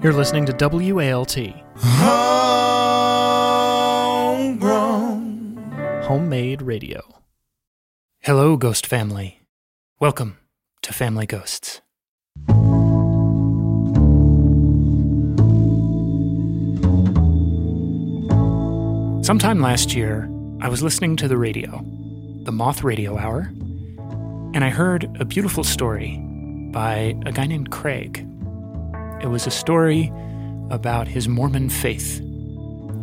You're listening to WALT, Homegrown. homemade radio. Hello, Ghost Family. Welcome to Family Ghosts. Sometime last year, I was listening to the radio, the Moth Radio Hour, and I heard a beautiful story by a guy named Craig. It was a story about his Mormon faith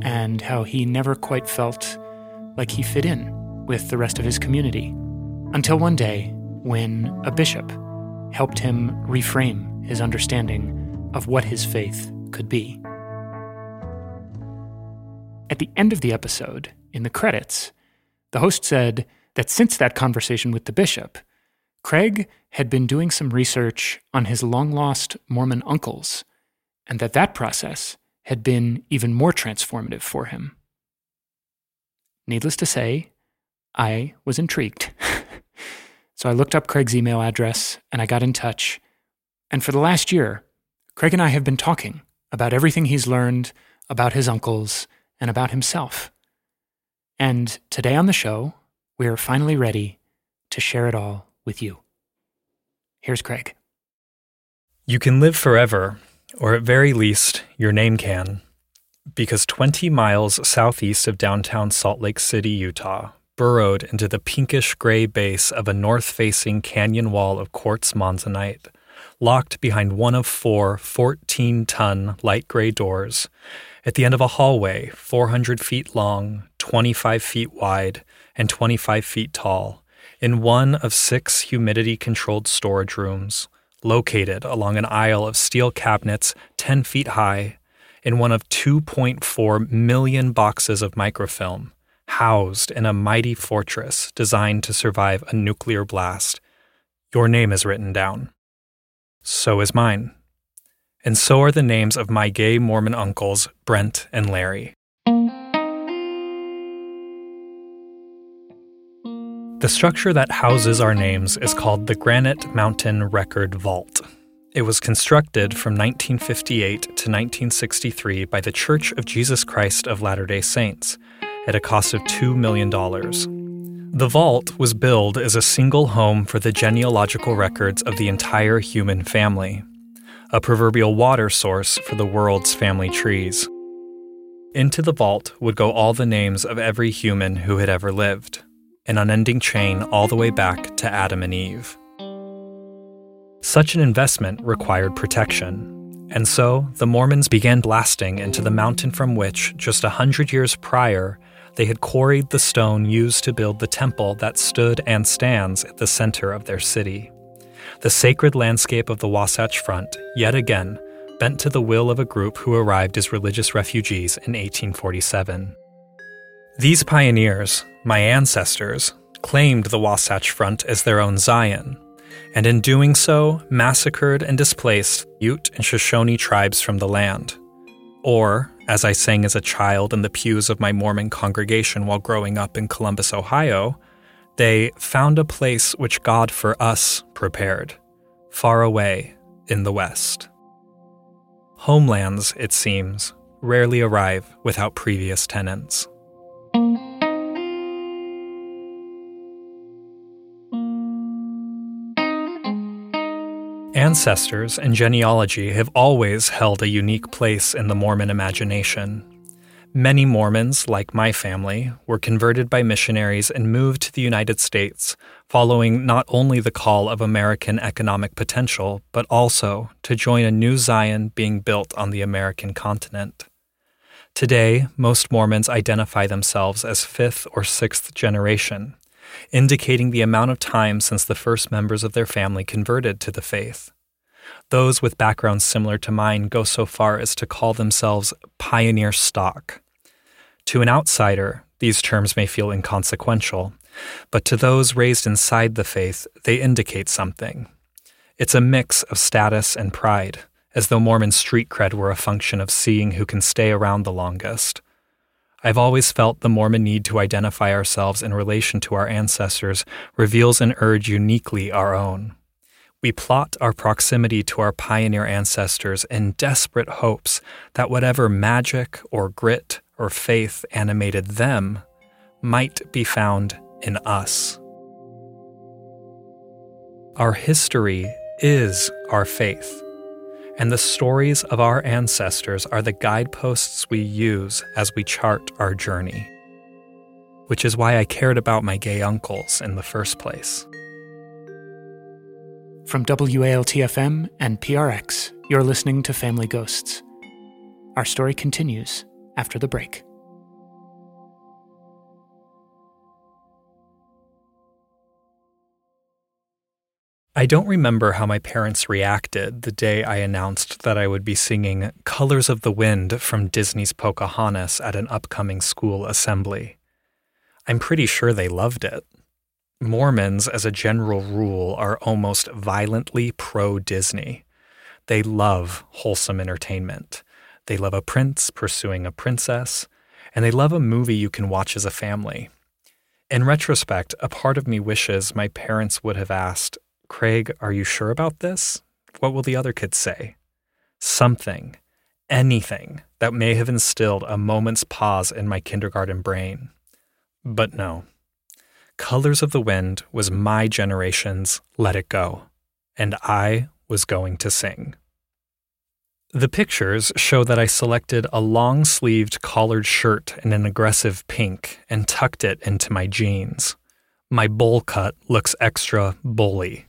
and how he never quite felt like he fit in with the rest of his community. Until one day, when a bishop helped him reframe his understanding of what his faith could be. At the end of the episode, in the credits, the host said that since that conversation with the bishop, Craig had been doing some research on his long lost Mormon uncles, and that that process had been even more transformative for him. Needless to say, I was intrigued. so I looked up Craig's email address and I got in touch. And for the last year, Craig and I have been talking about everything he's learned about his uncles and about himself. And today on the show, we are finally ready to share it all with you. Here's Craig. You can live forever, or at very least, your name can, because 20 miles southeast of downtown Salt Lake City, Utah, burrowed into the pinkish gray base of a north facing canyon wall of quartz monzonite, locked behind one of four 14 ton light gray doors, at the end of a hallway 400 feet long, 25 feet wide, and 25 feet tall, in one of six humidity controlled storage rooms, located along an aisle of steel cabinets 10 feet high, in one of 2.4 million boxes of microfilm, housed in a mighty fortress designed to survive a nuclear blast. Your name is written down. So is mine. And so are the names of my gay Mormon uncles, Brent and Larry. The structure that houses our names is called the Granite Mountain Record Vault. It was constructed from 1958 to 1963 by the Church of Jesus Christ of Latter day Saints at a cost of $2 million. The vault was billed as a single home for the genealogical records of the entire human family, a proverbial water source for the world's family trees. Into the vault would go all the names of every human who had ever lived, an unending chain all the way back to Adam and Eve. Such an investment required protection, and so the Mormons began blasting into the mountain from which, just a hundred years prior, they had quarried the stone used to build the temple that stood and stands at the center of their city. The sacred landscape of the Wasatch Front, yet again, bent to the will of a group who arrived as religious refugees in 1847. These pioneers, my ancestors, claimed the Wasatch Front as their own Zion, and in doing so, massacred and displaced Ute and Shoshone tribes from the land. Or, as I sang as a child in the pews of my Mormon congregation while growing up in Columbus, Ohio, they found a place which God for us prepared, far away in the West. Homelands, it seems, rarely arrive without previous tenants. Ancestors and genealogy have always held a unique place in the Mormon imagination. Many Mormons, like my family, were converted by missionaries and moved to the United States, following not only the call of American economic potential, but also to join a new Zion being built on the American continent. Today, most Mormons identify themselves as fifth or sixth generation, indicating the amount of time since the first members of their family converted to the faith. Those with backgrounds similar to mine go so far as to call themselves pioneer stock. To an outsider, these terms may feel inconsequential, but to those raised inside the faith, they indicate something. It's a mix of status and pride, as though Mormon street cred were a function of seeing who can stay around the longest. I've always felt the Mormon need to identify ourselves in relation to our ancestors reveals an urge uniquely our own. We plot our proximity to our pioneer ancestors in desperate hopes that whatever magic or grit or faith animated them might be found in us. Our history is our faith, and the stories of our ancestors are the guideposts we use as we chart our journey. Which is why I cared about my gay uncles in the first place. From WALTFM and PRX, you're listening to Family Ghosts. Our story continues after the break. I don't remember how my parents reacted the day I announced that I would be singing Colors of the Wind from Disney's Pocahontas at an upcoming school assembly. I'm pretty sure they loved it. Mormons, as a general rule, are almost violently pro Disney. They love wholesome entertainment. They love a prince pursuing a princess, and they love a movie you can watch as a family. In retrospect, a part of me wishes my parents would have asked, Craig, are you sure about this? What will the other kids say? Something, anything that may have instilled a moment's pause in my kindergarten brain. But no, Colors of the Wind was my generation's Let It Go, and I was going to sing. The pictures show that I selected a long sleeved collared shirt in an aggressive pink and tucked it into my jeans. My bowl cut looks extra bully.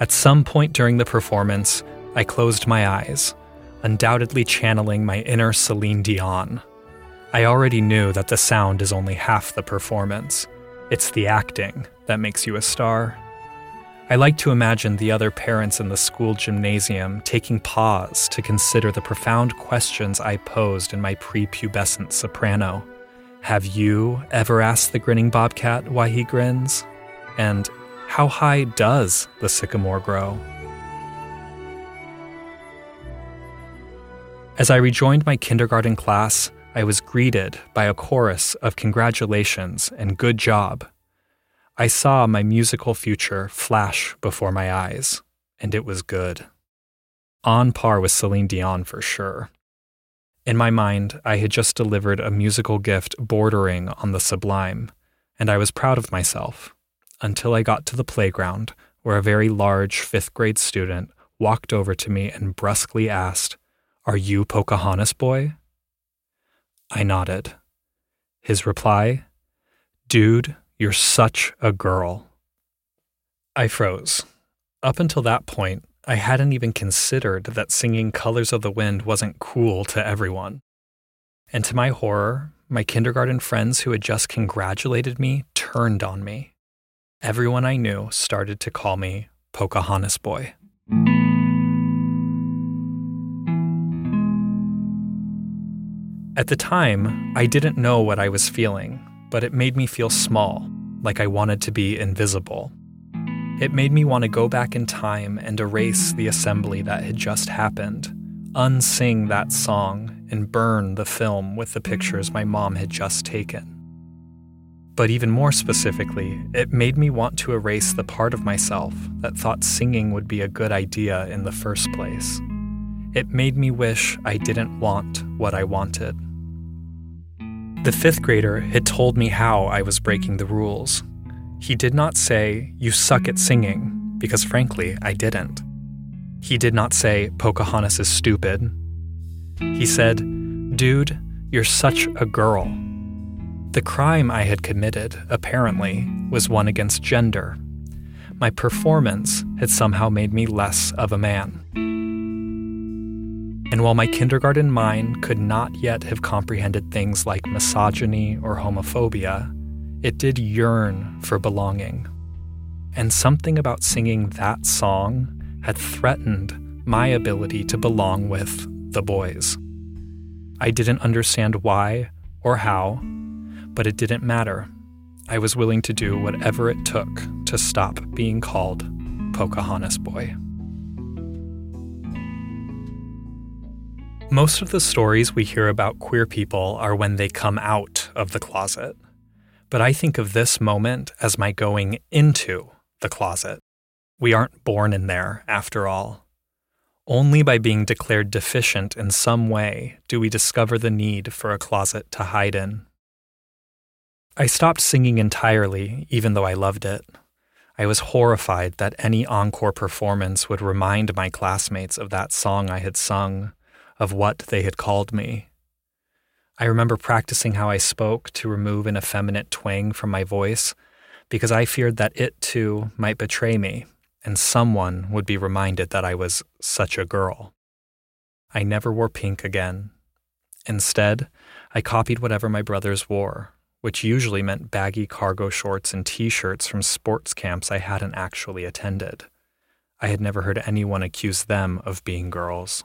At some point during the performance, I closed my eyes undoubtedly channeling my inner Celine Dion. I already knew that the sound is only half the performance. It's the acting that makes you a star. I like to imagine the other parents in the school gymnasium taking pause to consider the profound questions I posed in my prepubescent soprano. Have you ever asked the grinning bobcat why he grins? And how high does the sycamore grow? As I rejoined my kindergarten class, I was greeted by a chorus of congratulations and good job. I saw my musical future flash before my eyes, and it was good. On par with Celine Dion for sure. In my mind, I had just delivered a musical gift bordering on the sublime, and I was proud of myself until I got to the playground where a very large fifth grade student walked over to me and brusquely asked, are you Pocahontas boy? I nodded. His reply, Dude, you're such a girl. I froze. Up until that point, I hadn't even considered that singing Colors of the Wind wasn't cool to everyone. And to my horror, my kindergarten friends who had just congratulated me turned on me. Everyone I knew started to call me Pocahontas Boy. At the time, I didn't know what I was feeling, but it made me feel small, like I wanted to be invisible. It made me want to go back in time and erase the assembly that had just happened, unsing that song, and burn the film with the pictures my mom had just taken. But even more specifically, it made me want to erase the part of myself that thought singing would be a good idea in the first place. It made me wish I didn't want what I wanted. The fifth grader had told me how I was breaking the rules. He did not say, You suck at singing, because frankly, I didn't. He did not say, Pocahontas is stupid. He said, Dude, you're such a girl. The crime I had committed, apparently, was one against gender. My performance had somehow made me less of a man. And while my kindergarten mind could not yet have comprehended things like misogyny or homophobia, it did yearn for belonging. And something about singing that song had threatened my ability to belong with the boys. I didn't understand why or how, but it didn't matter. I was willing to do whatever it took to stop being called Pocahontas Boy. Most of the stories we hear about queer people are when they come out of the closet. But I think of this moment as my going into the closet. We aren't born in there, after all. Only by being declared deficient in some way do we discover the need for a closet to hide in. I stopped singing entirely, even though I loved it. I was horrified that any encore performance would remind my classmates of that song I had sung, of what they had called me. I remember practicing how I spoke to remove an effeminate twang from my voice because I feared that it too might betray me and someone would be reminded that I was such a girl. I never wore pink again. Instead, I copied whatever my brothers wore, which usually meant baggy cargo shorts and t shirts from sports camps I hadn't actually attended. I had never heard anyone accuse them of being girls.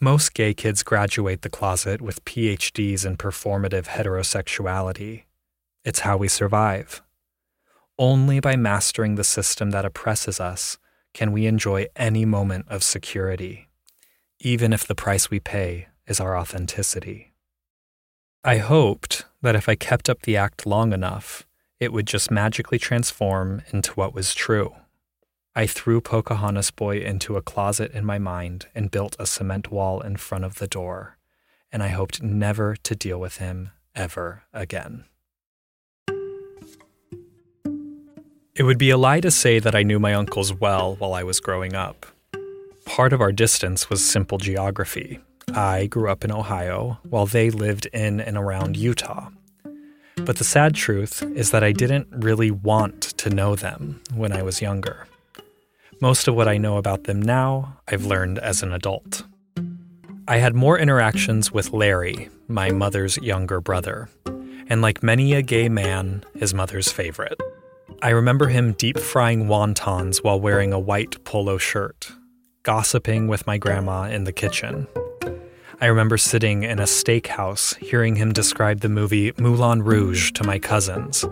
Most gay kids graduate the closet with PhDs in performative heterosexuality. It's how we survive. Only by mastering the system that oppresses us can we enjoy any moment of security, even if the price we pay is our authenticity. I hoped that if I kept up the act long enough, it would just magically transform into what was true. I threw Pocahontas Boy into a closet in my mind and built a cement wall in front of the door, and I hoped never to deal with him ever again. It would be a lie to say that I knew my uncles well while I was growing up. Part of our distance was simple geography. I grew up in Ohio, while they lived in and around Utah. But the sad truth is that I didn't really want to know them when I was younger. Most of what I know about them now, I've learned as an adult. I had more interactions with Larry, my mother's younger brother, and like many a gay man, his mother's favorite. I remember him deep frying wontons while wearing a white polo shirt, gossiping with my grandma in the kitchen. I remember sitting in a steakhouse hearing him describe the movie Moulin Rouge to my cousins.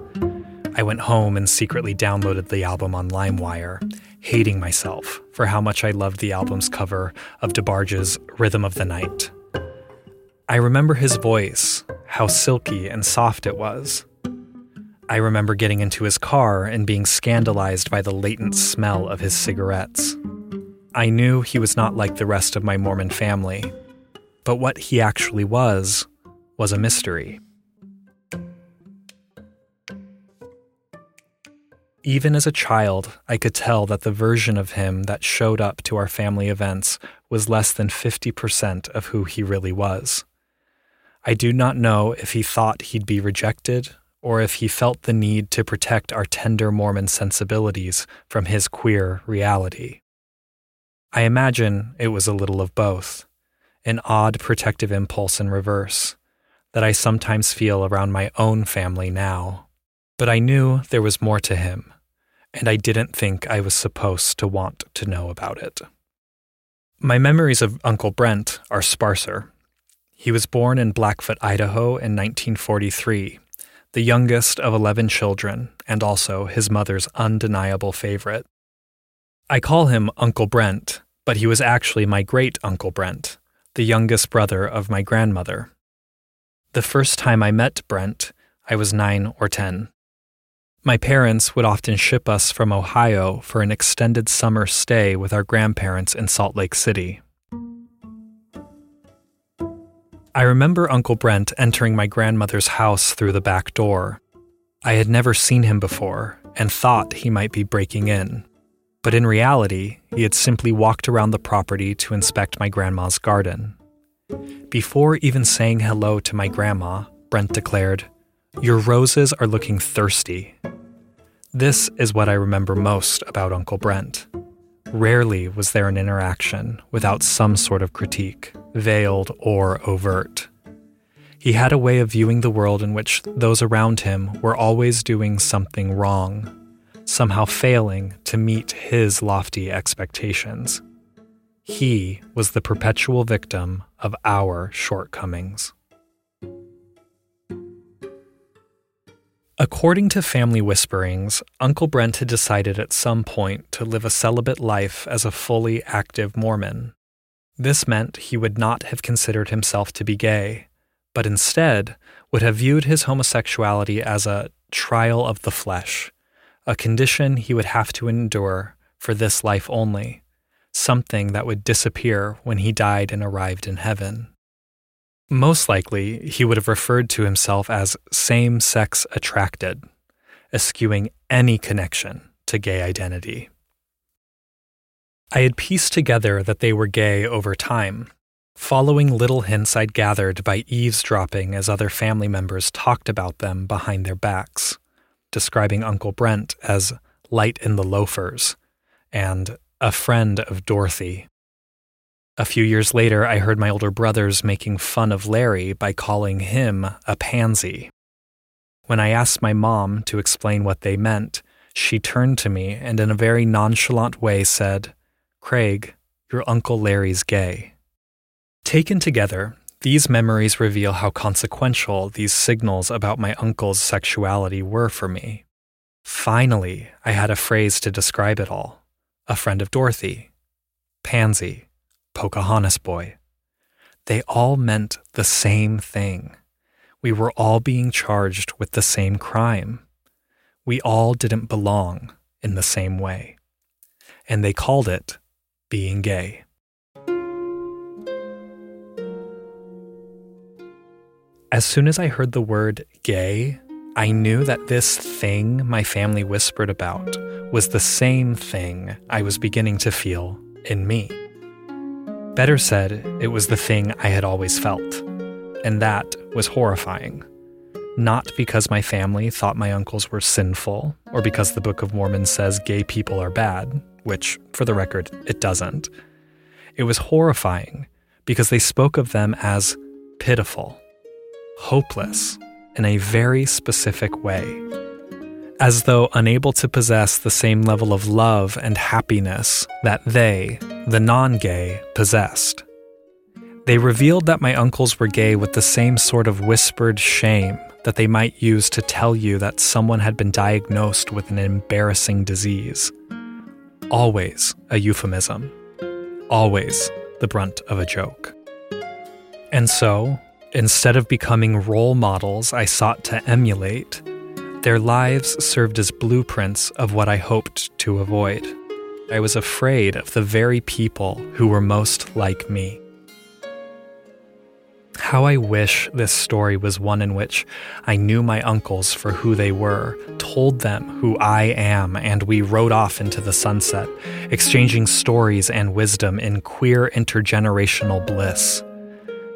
I went home and secretly downloaded the album on LimeWire, hating myself for how much I loved the album's cover of DeBarge's Rhythm of the Night. I remember his voice, how silky and soft it was. I remember getting into his car and being scandalized by the latent smell of his cigarettes. I knew he was not like the rest of my Mormon family, but what he actually was was a mystery. Even as a child, I could tell that the version of him that showed up to our family events was less than 50% of who he really was. I do not know if he thought he'd be rejected or if he felt the need to protect our tender Mormon sensibilities from his queer reality. I imagine it was a little of both, an odd protective impulse in reverse that I sometimes feel around my own family now. But I knew there was more to him and I didn't think I was supposed to want to know about it. My memories of Uncle Brent are sparser. He was born in Blackfoot, Idaho in 1943, the youngest of 11 children, and also his mother's undeniable favorite. I call him Uncle Brent, but he was actually my great Uncle Brent, the youngest brother of my grandmother. The first time I met Brent, I was nine or 10. My parents would often ship us from Ohio for an extended summer stay with our grandparents in Salt Lake City. I remember Uncle Brent entering my grandmother's house through the back door. I had never seen him before and thought he might be breaking in. But in reality, he had simply walked around the property to inspect my grandma's garden. Before even saying hello to my grandma, Brent declared, Your roses are looking thirsty. This is what I remember most about Uncle Brent. Rarely was there an interaction without some sort of critique, veiled or overt. He had a way of viewing the world in which those around him were always doing something wrong, somehow failing to meet his lofty expectations. He was the perpetual victim of our shortcomings. According to family whisperings, Uncle Brent had decided at some point to live a celibate life as a fully active Mormon. This meant he would not have considered himself to be gay, but instead would have viewed his homosexuality as a trial of the flesh, a condition he would have to endure for this life only, something that would disappear when he died and arrived in heaven. Most likely, he would have referred to himself as same sex attracted, eschewing any connection to gay identity. I had pieced together that they were gay over time, following little hints I'd gathered by eavesdropping as other family members talked about them behind their backs, describing Uncle Brent as light in the loafers and a friend of Dorothy. A few years later, I heard my older brothers making fun of Larry by calling him a pansy. When I asked my mom to explain what they meant, she turned to me and in a very nonchalant way said, Craig, your Uncle Larry's gay. Taken together, these memories reveal how consequential these signals about my uncle's sexuality were for me. Finally, I had a phrase to describe it all a friend of Dorothy, Pansy, Pocahontas boy. They all meant the same thing. We were all being charged with the same crime. We all didn't belong in the same way. And they called it being gay. As soon as I heard the word gay, I knew that this thing my family whispered about was the same thing I was beginning to feel in me. Better said, it was the thing I had always felt, and that was horrifying. Not because my family thought my uncles were sinful, or because the Book of Mormon says gay people are bad, which, for the record, it doesn't. It was horrifying because they spoke of them as pitiful, hopeless, in a very specific way. As though unable to possess the same level of love and happiness that they, the non gay, possessed. They revealed that my uncles were gay with the same sort of whispered shame that they might use to tell you that someone had been diagnosed with an embarrassing disease. Always a euphemism. Always the brunt of a joke. And so, Instead of becoming role models I sought to emulate, their lives served as blueprints of what I hoped to avoid. I was afraid of the very people who were most like me. How I wish this story was one in which I knew my uncles for who they were, told them who I am, and we rode off into the sunset, exchanging stories and wisdom in queer intergenerational bliss.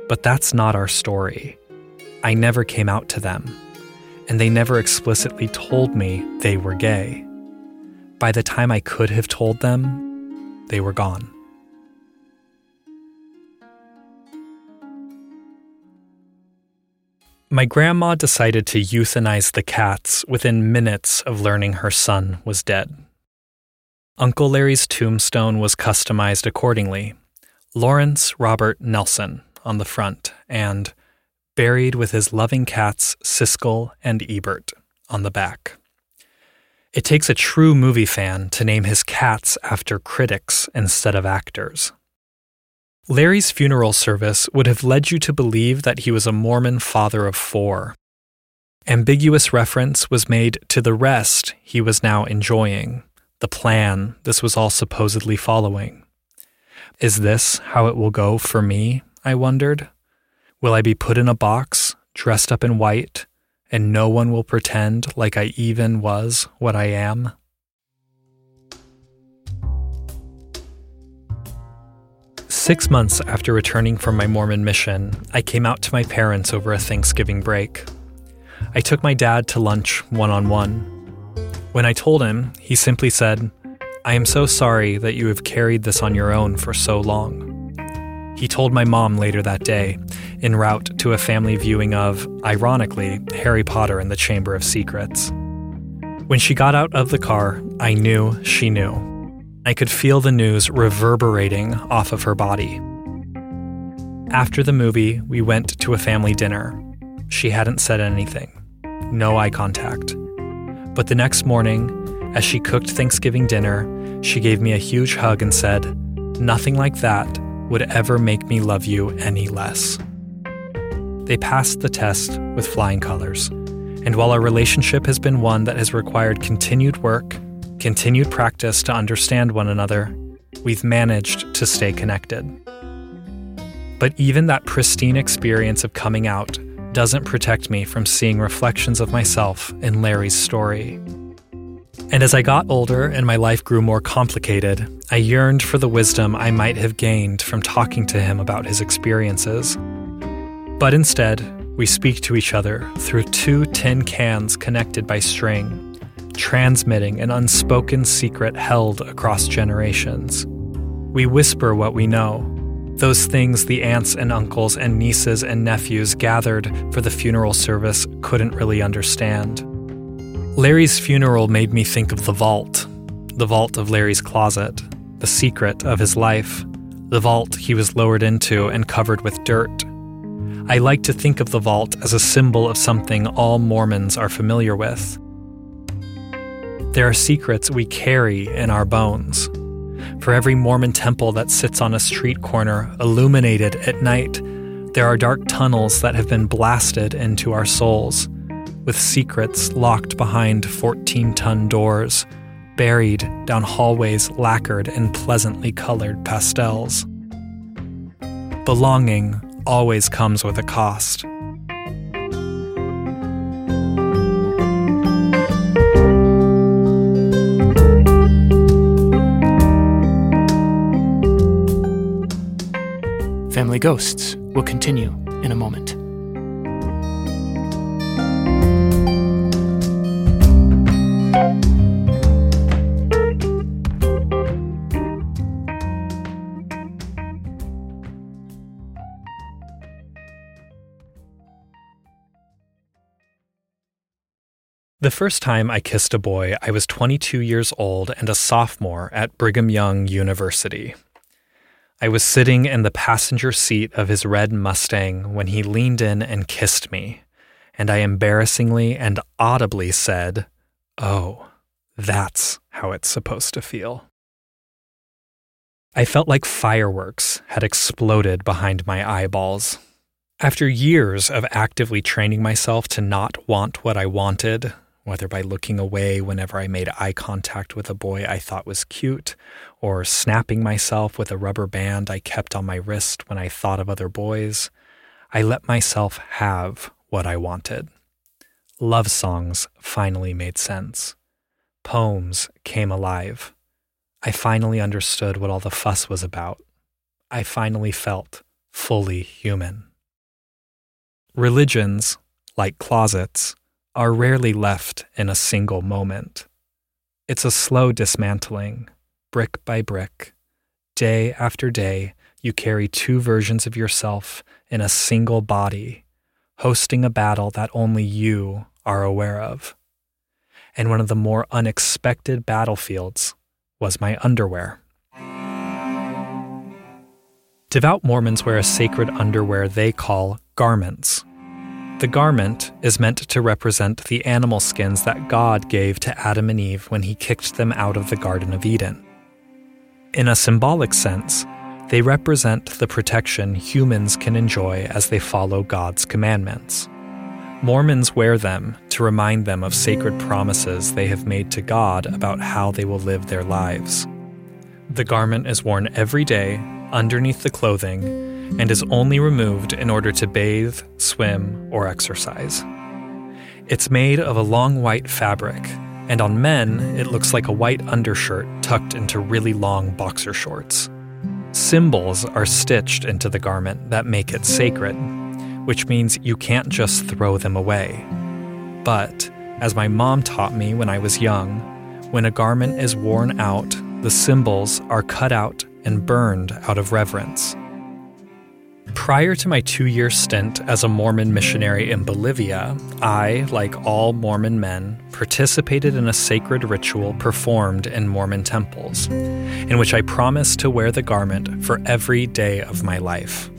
But that's not our story. I never came out to them, and they never explicitly told me they were gay. By the time I could have told them, they were gone. My grandma decided to euthanize the cats within minutes of learning her son was dead. Uncle Larry's tombstone was customized accordingly Lawrence Robert Nelson, on the front and buried with his loving cats Siskel and Ebert on the back. It takes a true movie fan to name his cats after critics instead of actors. Larry's funeral service would have led you to believe that he was a Mormon father of four. Ambiguous reference was made to the rest he was now enjoying, the plan this was all supposedly following. Is this how it will go for me? I wondered. Will I be put in a box, dressed up in white, and no one will pretend like I even was what I am? Six months after returning from my Mormon mission, I came out to my parents over a Thanksgiving break. I took my dad to lunch one on one. When I told him, he simply said, I am so sorry that you have carried this on your own for so long. He told my mom later that day, en route to a family viewing of, ironically, Harry Potter and the Chamber of Secrets. When she got out of the car, I knew she knew. I could feel the news reverberating off of her body. After the movie, we went to a family dinner. She hadn't said anything, no eye contact. But the next morning, as she cooked Thanksgiving dinner, she gave me a huge hug and said, Nothing like that would ever make me love you any less. they passed the test with flying colors. And while our relationship has been one that has required continued work, continued practice to understand one another, we've managed to stay connected. But even that pristine experience of coming out doesn't protect me from seeing reflections of myself in Larry's story. And as I got older and my life grew more complicated, I yearned for the wisdom I might have gained from talking to him about his experiences. But instead, we speak to each other through two tin cans connected by string, transmitting an unspoken secret held across generations. We whisper what we know, those things the aunts and uncles and nieces and nephews gathered for the funeral service couldn't really understand. Larry's funeral made me think of the vault, the vault of Larry's closet, the secret of his life, the vault he was lowered into and covered with dirt. I like to think of the vault as a symbol of something all Mormons are familiar with. There are secrets we carry in our bones. For every Mormon temple that sits on a street corner, illuminated at night, there are dark tunnels that have been blasted into our souls with secrets locked behind 14 ton doors, buried down hallways lacquered in pleasantly colored pastels. Belonging always comes with a cost. Family Ghosts will continue in a moment. The first time I kissed a boy, I was 22 years old and a sophomore at Brigham Young University. I was sitting in the passenger seat of his red Mustang when he leaned in and kissed me, and I embarrassingly and audibly said, Oh, that's how it's supposed to feel. I felt like fireworks had exploded behind my eyeballs. After years of actively training myself to not want what I wanted, whether by looking away whenever I made eye contact with a boy I thought was cute, or snapping myself with a rubber band I kept on my wrist when I thought of other boys. I let myself have what I wanted. Love songs finally made sense. Poems came alive. I finally understood what all the fuss was about. I finally felt fully human. Religions, like closets, are rarely left in a single moment. It's a slow dismantling, brick by brick. Day after day, you carry two versions of yourself in a single body, hosting a battle that only you are aware of. And one of the more unexpected battlefields was my underwear. Devout Mormons wear a sacred underwear they call garments. The garment is meant to represent the animal skins that God gave to Adam and Eve when he kicked them out of the Garden of Eden. In a symbolic sense, they represent the protection humans can enjoy as they follow God's commandments. Mormons wear them to remind them of sacred promises they have made to God about how they will live their lives. The garment is worn every day underneath the clothing and is only removed in order to bathe, swim, or exercise. It's made of a long white fabric, and on men, it looks like a white undershirt tucked into really long boxer shorts. Symbols are stitched into the garment that make it sacred, which means you can't just throw them away. But, as my mom taught me when I was young, when a garment is worn out, the symbols are cut out and burned out of reverence. Prior to my two year stint as a Mormon missionary in Bolivia, I, like all Mormon men, participated in a sacred ritual performed in Mormon temples, in which I promised to wear the garment for every day of my life.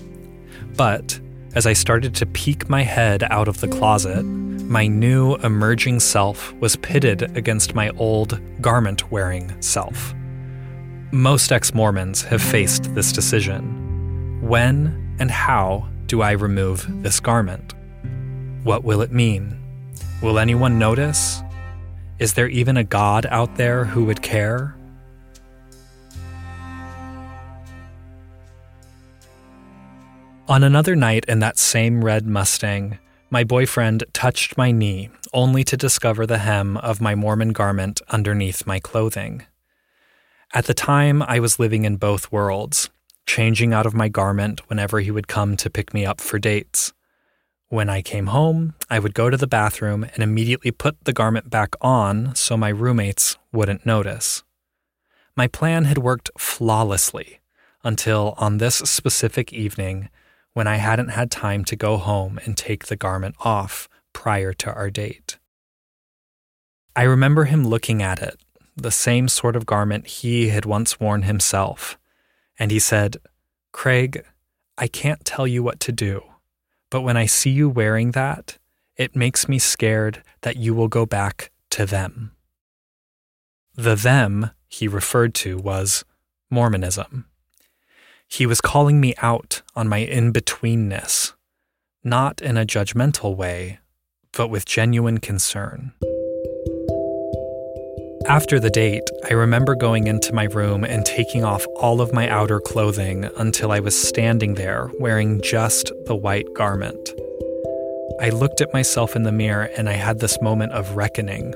But as I started to peek my head out of the closet, my new emerging self was pitted against my old garment wearing self. Most ex Mormons have faced this decision. When and how do I remove this garment? What will it mean? Will anyone notice? Is there even a God out there who would care? On another night in that same red Mustang, my boyfriend touched my knee only to discover the hem of my Mormon garment underneath my clothing. At the time, I was living in both worlds, changing out of my garment whenever he would come to pick me up for dates. When I came home, I would go to the bathroom and immediately put the garment back on so my roommates wouldn't notice. My plan had worked flawlessly until on this specific evening when I hadn't had time to go home and take the garment off prior to our date. I remember him looking at it, the same sort of garment he had once worn himself, and he said, Craig, I can't tell you what to do, but when I see you wearing that, it makes me scared that you will go back to them. The them he referred to was Mormonism. He was calling me out on my in betweenness, not in a judgmental way, but with genuine concern. After the date, I remember going into my room and taking off all of my outer clothing until I was standing there wearing just the white garment. I looked at myself in the mirror and I had this moment of reckoning.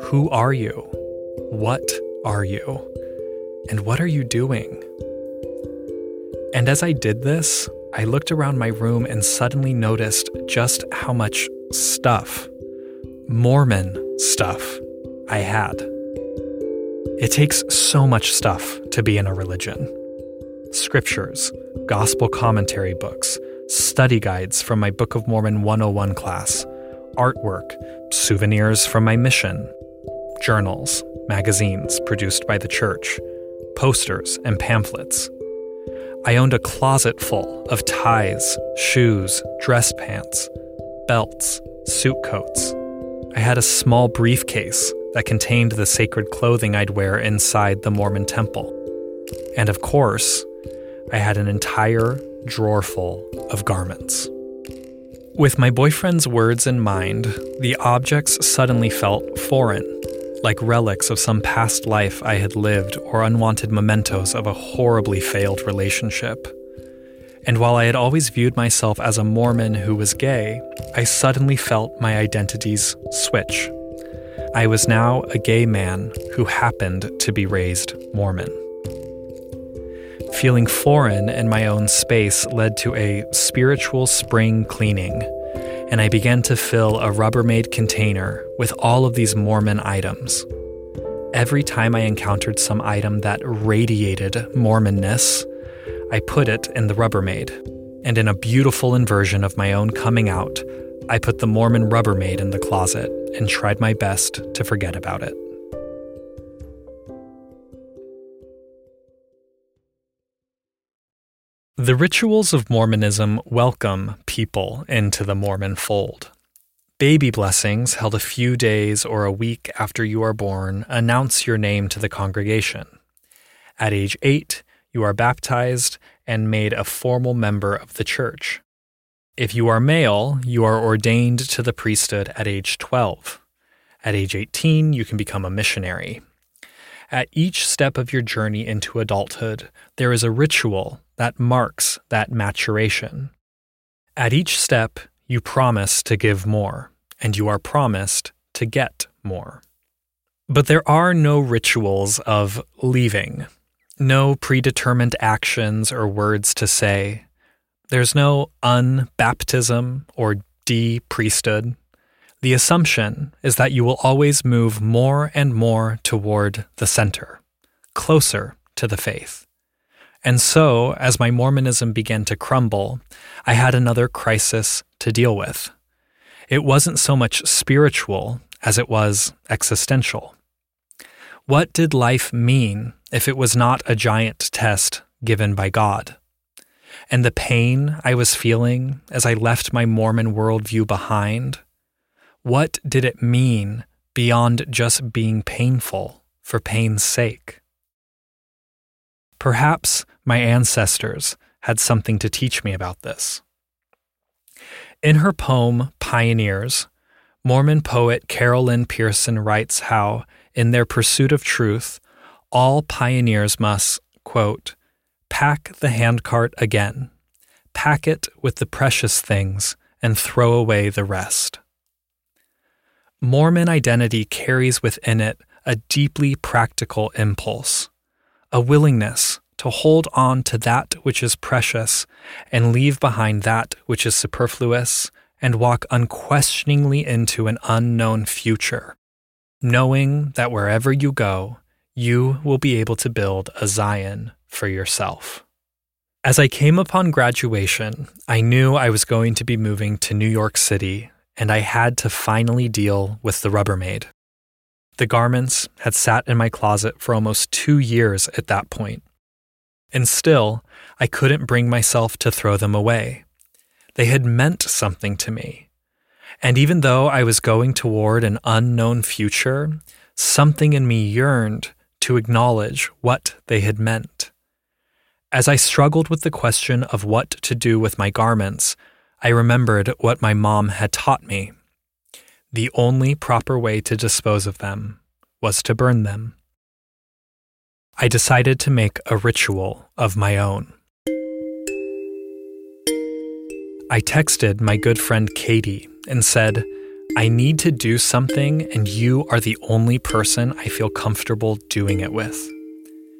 Who are you? What are you? And what are you doing? And as I did this, I looked around my room and suddenly noticed just how much stuff, Mormon stuff, I had. It takes so much stuff to be in a religion scriptures, gospel commentary books, study guides from my Book of Mormon 101 class, artwork, souvenirs from my mission, journals, magazines produced by the church, posters, and pamphlets. I owned a closet full of ties, shoes, dress pants, belts, suit coats. I had a small briefcase that contained the sacred clothing I'd wear inside the Mormon temple. And of course, I had an entire drawer full of garments. With my boyfriend's words in mind, the objects suddenly felt foreign like relics of some past life I had lived or unwanted mementos of a horribly failed relationship. And while I had always viewed myself as a Mormon who was gay, I suddenly felt my identities switch. I was now a gay man who happened to be raised Mormon. Feeling foreign in my own space led to a spiritual spring cleaning and I began to fill a Rubbermaid container with all of these Mormon items. Every time I encountered some item that radiated Mormonness, I put it in the Rubbermaid. And in a beautiful inversion of my own coming out, I put the Mormon Rubbermaid in the closet and tried my best to forget about it. The rituals of Mormonism welcome people into the Mormon fold. Baby blessings, held a few days or a week after you are born, announce your name to the congregation. At age 8, you are baptized and made a formal member of the church. If you are male, you are ordained to the priesthood at age 12. At age 18, you can become a missionary. At each step of your journey into adulthood, there is a ritual that marks that maturation. At each step, you promise to give more, and you are promised to get more. But there are no rituals of leaving, no predetermined actions or words to say. There's no unbaptism or de priesthood. The assumption is that you will always move more and more toward the center, closer to the faith. And so, as my Mormonism began to crumble, I had another crisis to deal with. It wasn't so much spiritual as it was existential. What did life mean if it was not a giant test given by God? And the pain I was feeling as I left my Mormon worldview behind what did it mean beyond just being painful for pain's sake? Perhaps my ancestors had something to teach me about this. In her poem, Pioneers, Mormon poet Carol Lynn Pearson writes how, in their pursuit of truth, all pioneers must, quote, pack the handcart again, pack it with the precious things, and throw away the rest. Mormon identity carries within it a deeply practical impulse, a willingness to hold on to that which is precious and leave behind that which is superfluous and walk unquestioningly into an unknown future, knowing that wherever you go, you will be able to build a Zion for yourself. As I came upon graduation, I knew I was going to be moving to New York City, and I had to finally deal with the Rubbermaid. The garments had sat in my closet for almost two years at that point, and still, I couldn't bring myself to throw them away. They had meant something to me. And even though I was going toward an unknown future, something in me yearned to acknowledge what they had meant. As I struggled with the question of what to do with my garments, I remembered what my mom had taught me. The only proper way to dispose of them was to burn them. I decided to make a ritual of my own. I texted my good friend Katie and said, I need to do something, and you are the only person I feel comfortable doing it with.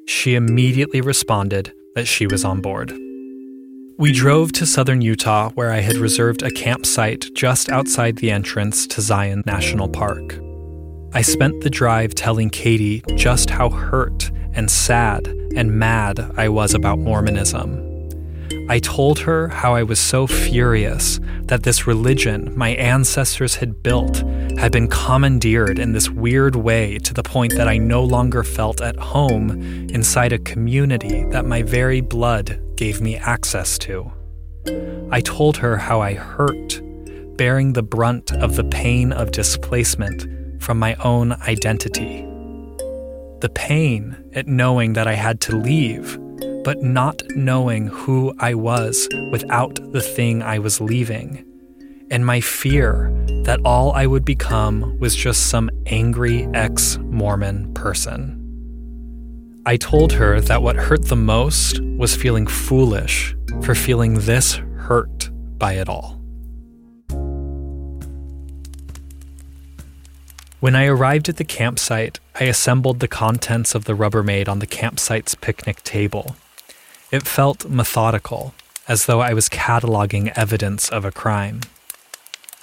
She immediately responded that she was on board. We drove to southern Utah, where I had reserved a campsite just outside the entrance to Zion National Park. I spent the drive telling Katie just how hurt and sad and mad I was about Mormonism. I told her how I was so furious that this religion my ancestors had built had been commandeered in this weird way to the point that I no longer felt at home inside a community that my very blood gave me access to. I told her how I hurt, bearing the brunt of the pain of displacement from my own identity. The pain at knowing that I had to leave but not knowing who I was without the thing I was leaving, and my fear that all I would become was just some angry ex Mormon person. I told her that what hurt the most was feeling foolish for feeling this hurt by it all. When I arrived at the campsite, I assembled the contents of the Rubbermaid on the campsite's picnic table it felt methodical, as though I was cataloging evidence of a crime.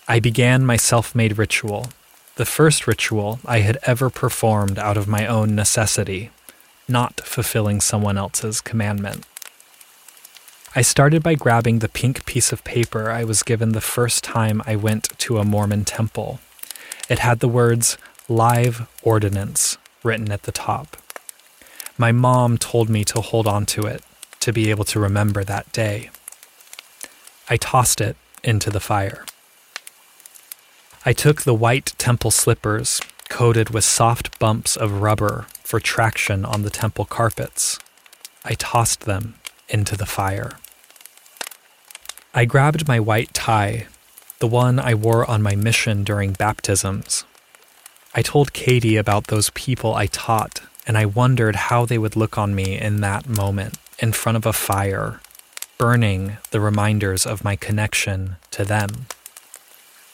I began my self made ritual, the first ritual I had ever performed out of my own necessity, not fulfilling someone else's commandment. I started by grabbing the pink piece of paper I was given the first time I went to a Mormon temple. It had the words Live Ordinance written at the top. My mom told me to hold on to it, to be able to remember that day. I tossed it into the fire. I took the white temple slippers, coated with soft bumps of rubber for traction on the temple carpets. I tossed them into the fire. I grabbed my white tie, the one I wore on my mission during baptisms. I told Katie about those people I taught, and I wondered how they would look on me in that moment in front of a fire, burning the reminders of my connection to them.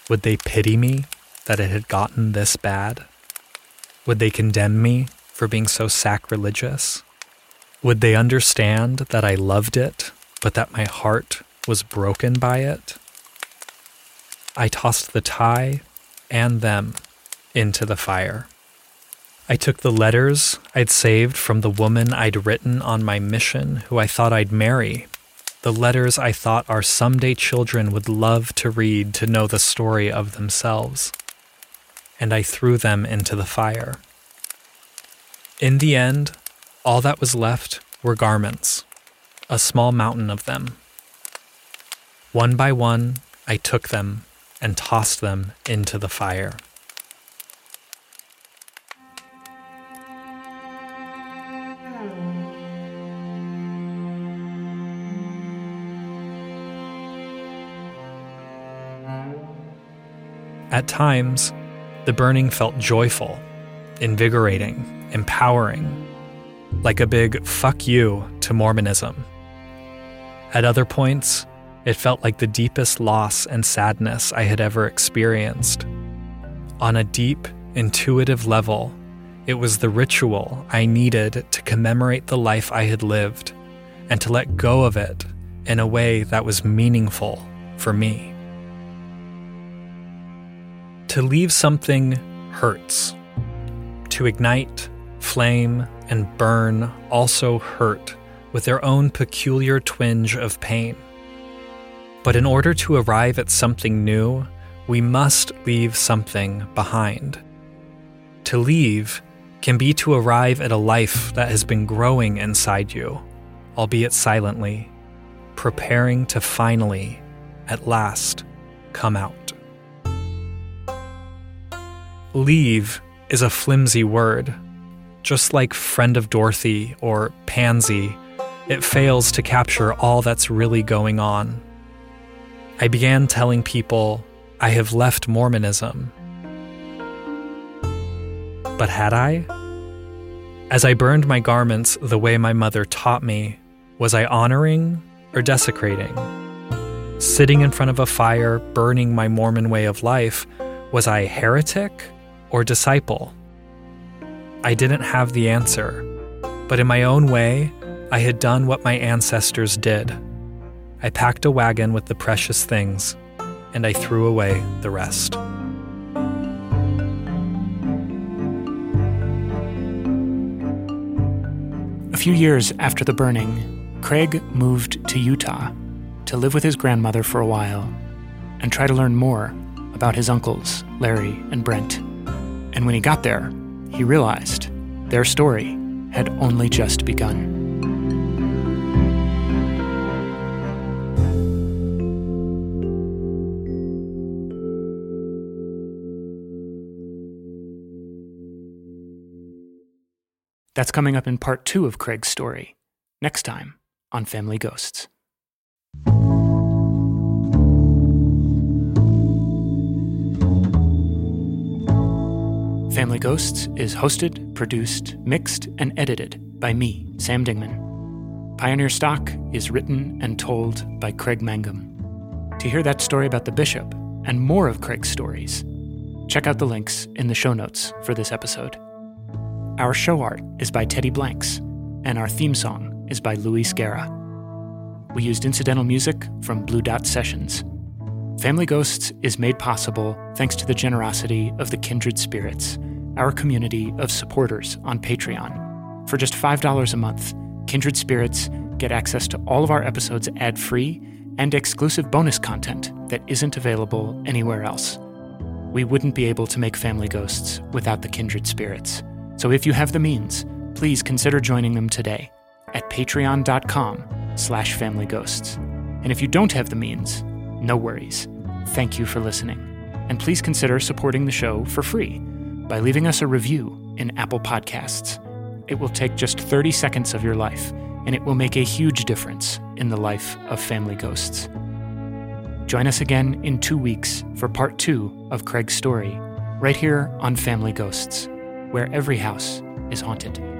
Would they pity me that it had gotten this bad? Would they condemn me for being so sacrilegious? Would they understand that I loved it, but that my heart was broken by it? I tossed the tie and them into the fire. I took the letters I'd saved from the woman I'd written on my mission who I thought I'd marry, the letters I thought our someday children would love to read to know the story of themselves, and I threw them into the fire. In the end, all that was left were garments, a small mountain of them. One by one, I took them and tossed them into the fire. At times, the burning felt joyful, invigorating, empowering, like a big fuck you to Mormonism. At other points, it felt like the deepest loss and sadness I had ever experienced. On a deep, intuitive level, it was the ritual I needed to commemorate the life I had lived and to let go of it in a way that was meaningful for me. To leave something hurts. To ignite, flame, and burn also hurt with their own peculiar twinge of pain. But in order to arrive at something new, we must leave something behind. To leave can be to arrive at a life that has been growing inside you, albeit silently, preparing to finally, at last, come out. Leave is a flimsy word. Just like friend of Dorothy or pansy, it fails to capture all that's really going on. I began telling people I have left Mormonism. But had I? As I burned my garments the way my mother taught me, was I honoring or desecrating? Sitting in front of a fire, burning my Mormon way of life, was I heretic or disciple? I didn't have the answer, but in my own way, I had done what my ancestors did. I packed a wagon with the precious things, and I threw away the rest. A few years after the burning, Craig moved to Utah to live with his grandmother for a while and try to learn more about his uncles, Larry and Brent. And when he got there, he realized their story had only just begun. That's coming up in part two of Craig's story, next time on Family Ghosts. Family Ghosts is hosted, produced, mixed, and edited by me, Sam Dingman. Pioneer Stock is written and told by Craig Mangum. To hear that story about the bishop and more of Craig's stories, check out the links in the show notes for this episode. Our show art is by Teddy Blanks, and our theme song is by Luis Guerra. We used incidental music from Blue Dot Sessions. Family Ghosts is made possible thanks to the generosity of the Kindred Spirits, our community of supporters on Patreon. For just $5 a month, Kindred Spirits get access to all of our episodes ad free and exclusive bonus content that isn't available anywhere else. We wouldn't be able to make Family Ghosts without the Kindred Spirits. So if you have the means, please consider joining them today at patreon.com slash familyghosts. And if you don't have the means, no worries. Thank you for listening. And please consider supporting the show for free by leaving us a review in Apple Podcasts. It will take just 30 seconds of your life, and it will make a huge difference in the life of Family Ghosts. Join us again in two weeks for part two of Craig's story, right here on Family Ghosts where every house is haunted.